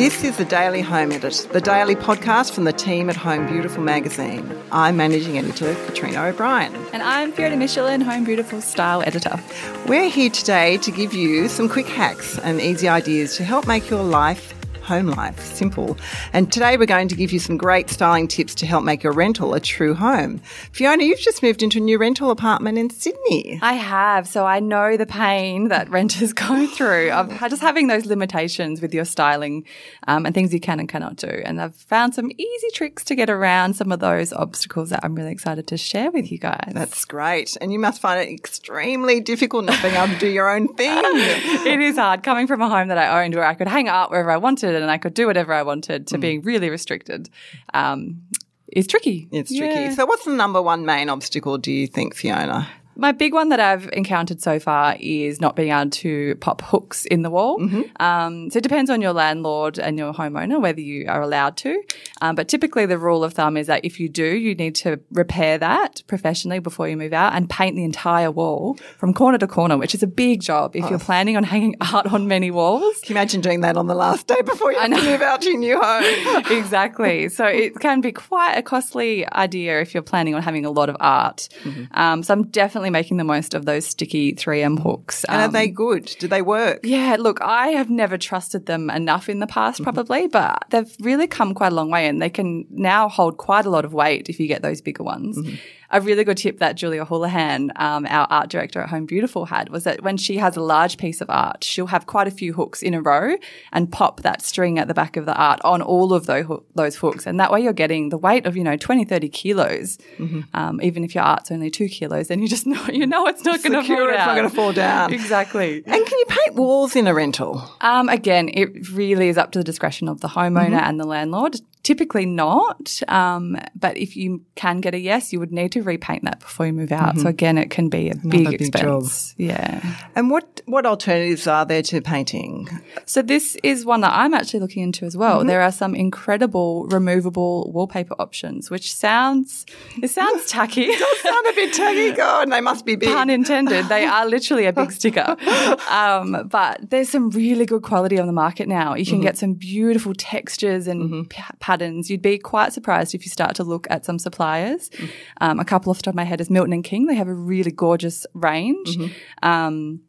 This is the Daily Home Edit, the daily podcast from the team at Home Beautiful magazine. I'm managing editor Katrina O'Brien. And I'm Fiona Michelon, Home Beautiful Style Editor. We're here today to give you some quick hacks and easy ideas to help make your life home life simple. And today we're going to give you some great styling tips to help make your rental a true home. Fiona, you've just moved into a new rental apartment in Sydney. I have, so I know the pain that renters go through of just having those limitations with your styling um, and things you can and cannot do. And I've found some easy tricks to get around some of those obstacles that I'm really excited to share with you guys. That's great. And you must find it extremely difficult not being able to do your own thing. it is hard coming from a home that I owned where I could hang out wherever I wanted and I could do whatever I wanted to being really restricted. Um, is tricky. It's tricky. So, what's the number one main obstacle, do you think, Fiona? My big one that I've encountered so far is not being able to pop hooks in the wall. Um, so it depends on your landlord and your homeowner whether you are allowed to. Um, but typically, the rule of thumb is that if you do, you need to repair that professionally before you move out and paint the entire wall from corner to corner, which is a big job if you're planning on hanging art on many walls. Can you imagine doing that on the last day before you move out to your new home? exactly. So it can be quite a costly idea if you're planning on having a lot of art. Um, so I'm definitely making the most of those sticky 3M hooks. And are Um, they good? Do they work? yeah, look, I have never trusted them enough in the past, probably, but they've really come quite a long way and they can now hold quite a lot of weight if you get those bigger ones. A really good tip that Julia Houlihan, um, our art director at Home Beautiful, had was that when she has a large piece of art, she'll have quite a few hooks in a row and pop that string at the back of the art on all of those, those hooks. And that way you're getting the weight of, you know, 20, 30 kilos. Um, even if your art's only two kilos, then you just know, you know it's not going to fall down. it's not going to fall down. Exactly. And can you paint walls in a rental? Um, again, it really is up to the discretion of the homeowner and the landlord. Typically not, um, but if you can get a yes, you would need to repaint that before you move out. So again, it can be a big big expense. Yeah. And what, what alternatives are there to painting? So this is one that I'm actually looking into as well. There are some incredible removable wallpaper options, which sounds it sounds tacky. Sound a bit tacky. God, they must be big. Pun intended. They are literally a big sticker. Um, but there's some really good quality on the market now. You can get some beautiful textures and pa- patterns. You'd be quite surprised if you start to look at some suppliers. Um, a couple off the top of my head is Milton and King. They have a really gorgeous range. Um,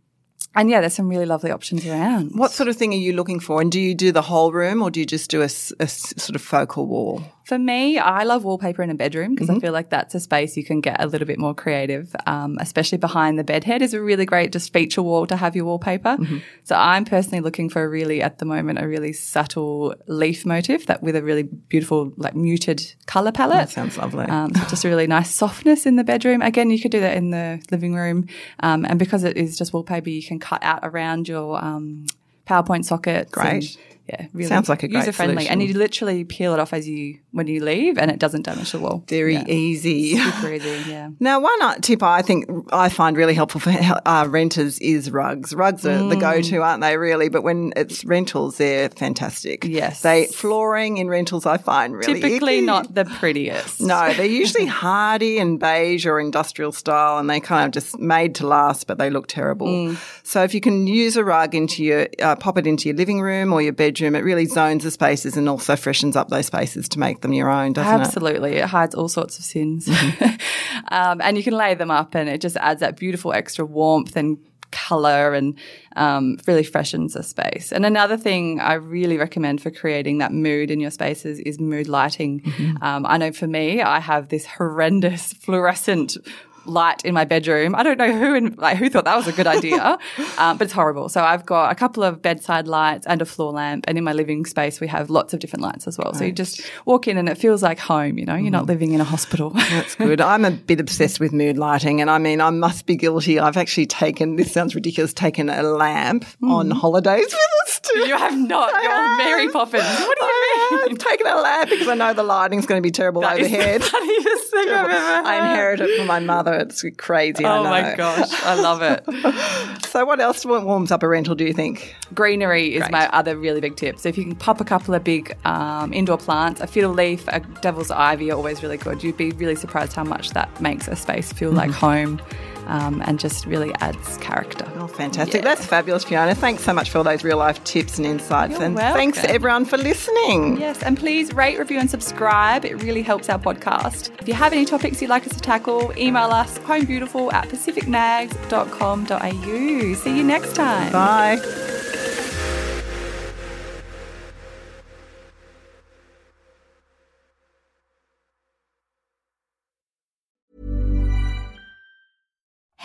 and yeah, there's some really lovely options around. What sort of thing are you looking for? And do you do the whole room or do you just do a sort of focal wall? For me, I love wallpaper in a bedroom because I feel like that's a space you can get a little bit more creative, um, especially behind the bed head is a really great just feature wall to have your wallpaper. So I'm personally looking for a really, at the moment, a really subtle leaf motif that with a really beautiful, like muted color palette. That sounds lovely. Um, so just a really nice softness in the bedroom. Again, you could do that in the living room. Um, and because it is just wallpaper, you can cut out around your um, PowerPoint sockets. Great. and, yeah, really Sounds like a user friendly. And you literally peel it off as you when you leave, and it doesn't damage the wall. Very Yeah. easy. Super easy. Yeah. Now, one uh, tip I think I find really helpful for uh, renters is rugs. Rugs are the Mm. go-to, aren't they? Really, but when it's rentals, they're fantastic. Yes. they flooring in rentals I find really Typically icky. not the prettiest. No, they're usually hardy and beige or industrial style, and they kind of just made to last, but they look terrible. Mm. So if you can use a rug into your, uh, pop it into your living room or your bedroom, it really zones the spaces and also freshens up those spaces to make them your own, doesn't it? Absolutely. It hides all sorts of sins. um, and you can lay them up and it just adds that beautiful extra warmth and color and um, really freshens the space. And another thing I really recommend for creating that mood in your spaces is mood lighting. Um, I know for me, I have this horrendous fluorescent light in my bedroom. I don't know who in, like who thought that was a good idea, um, but it's horrible. So I've got a couple of bedside lights and a floor lamp, and in my living space we have lots of different lights as well. Right. So you just walk in and it feels like home. You know, you're mm. not living in a hospital. That's good. I'm a bit obsessed with mood lighting, and I mean I must be guilty. I've actually taken this sounds ridiculous. Taken a lamp mm. on holidays with us too. You have not. I You're have. Mary Poppins. What do you? I've taken a lamp because I know the lighting's going to be terrible that overhead. funniest thing I've ever heard. I inherited it from my mother. It's crazy. Oh my gosh, I love it. so, what else warms up a rental? Do you think? Greenery is Great. my other really big tip. So, if you can pop a couple of big um, indoor plants, a fiddle leaf, a devil's ivy are always really good. You'd be really surprised how much that makes a space feel mm-hmm. like home um, and just really adds character. Oh, fantastic. Yeah. That's fabulous, Fiona. Thanks so much for all those real life tips and insights. You're and welcome. thanks everyone for listening. Yes, and please rate, review, and subscribe. It really helps our podcast. If you have any topics you'd like us to tackle, email us homebeautiful at pacificmags.com.au. See you next time. Bye.